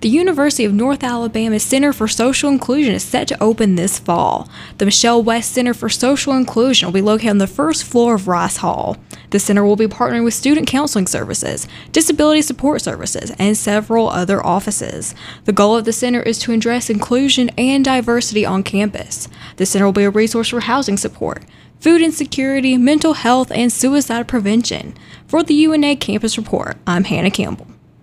The University of North Alabama Center for Social Inclusion is set to open this fall. The Mitchell-West Center for Social Inclusion will be located on the first floor of Rice Hall. The center will be partnering with student counseling services, disability support services, and several other offices. The goal of the center is to address inclusion and diversity on campus. The center will be a resource for housing support, food insecurity, mental health, and suicide prevention. For the UNA Campus Report, I'm Hannah Campbell.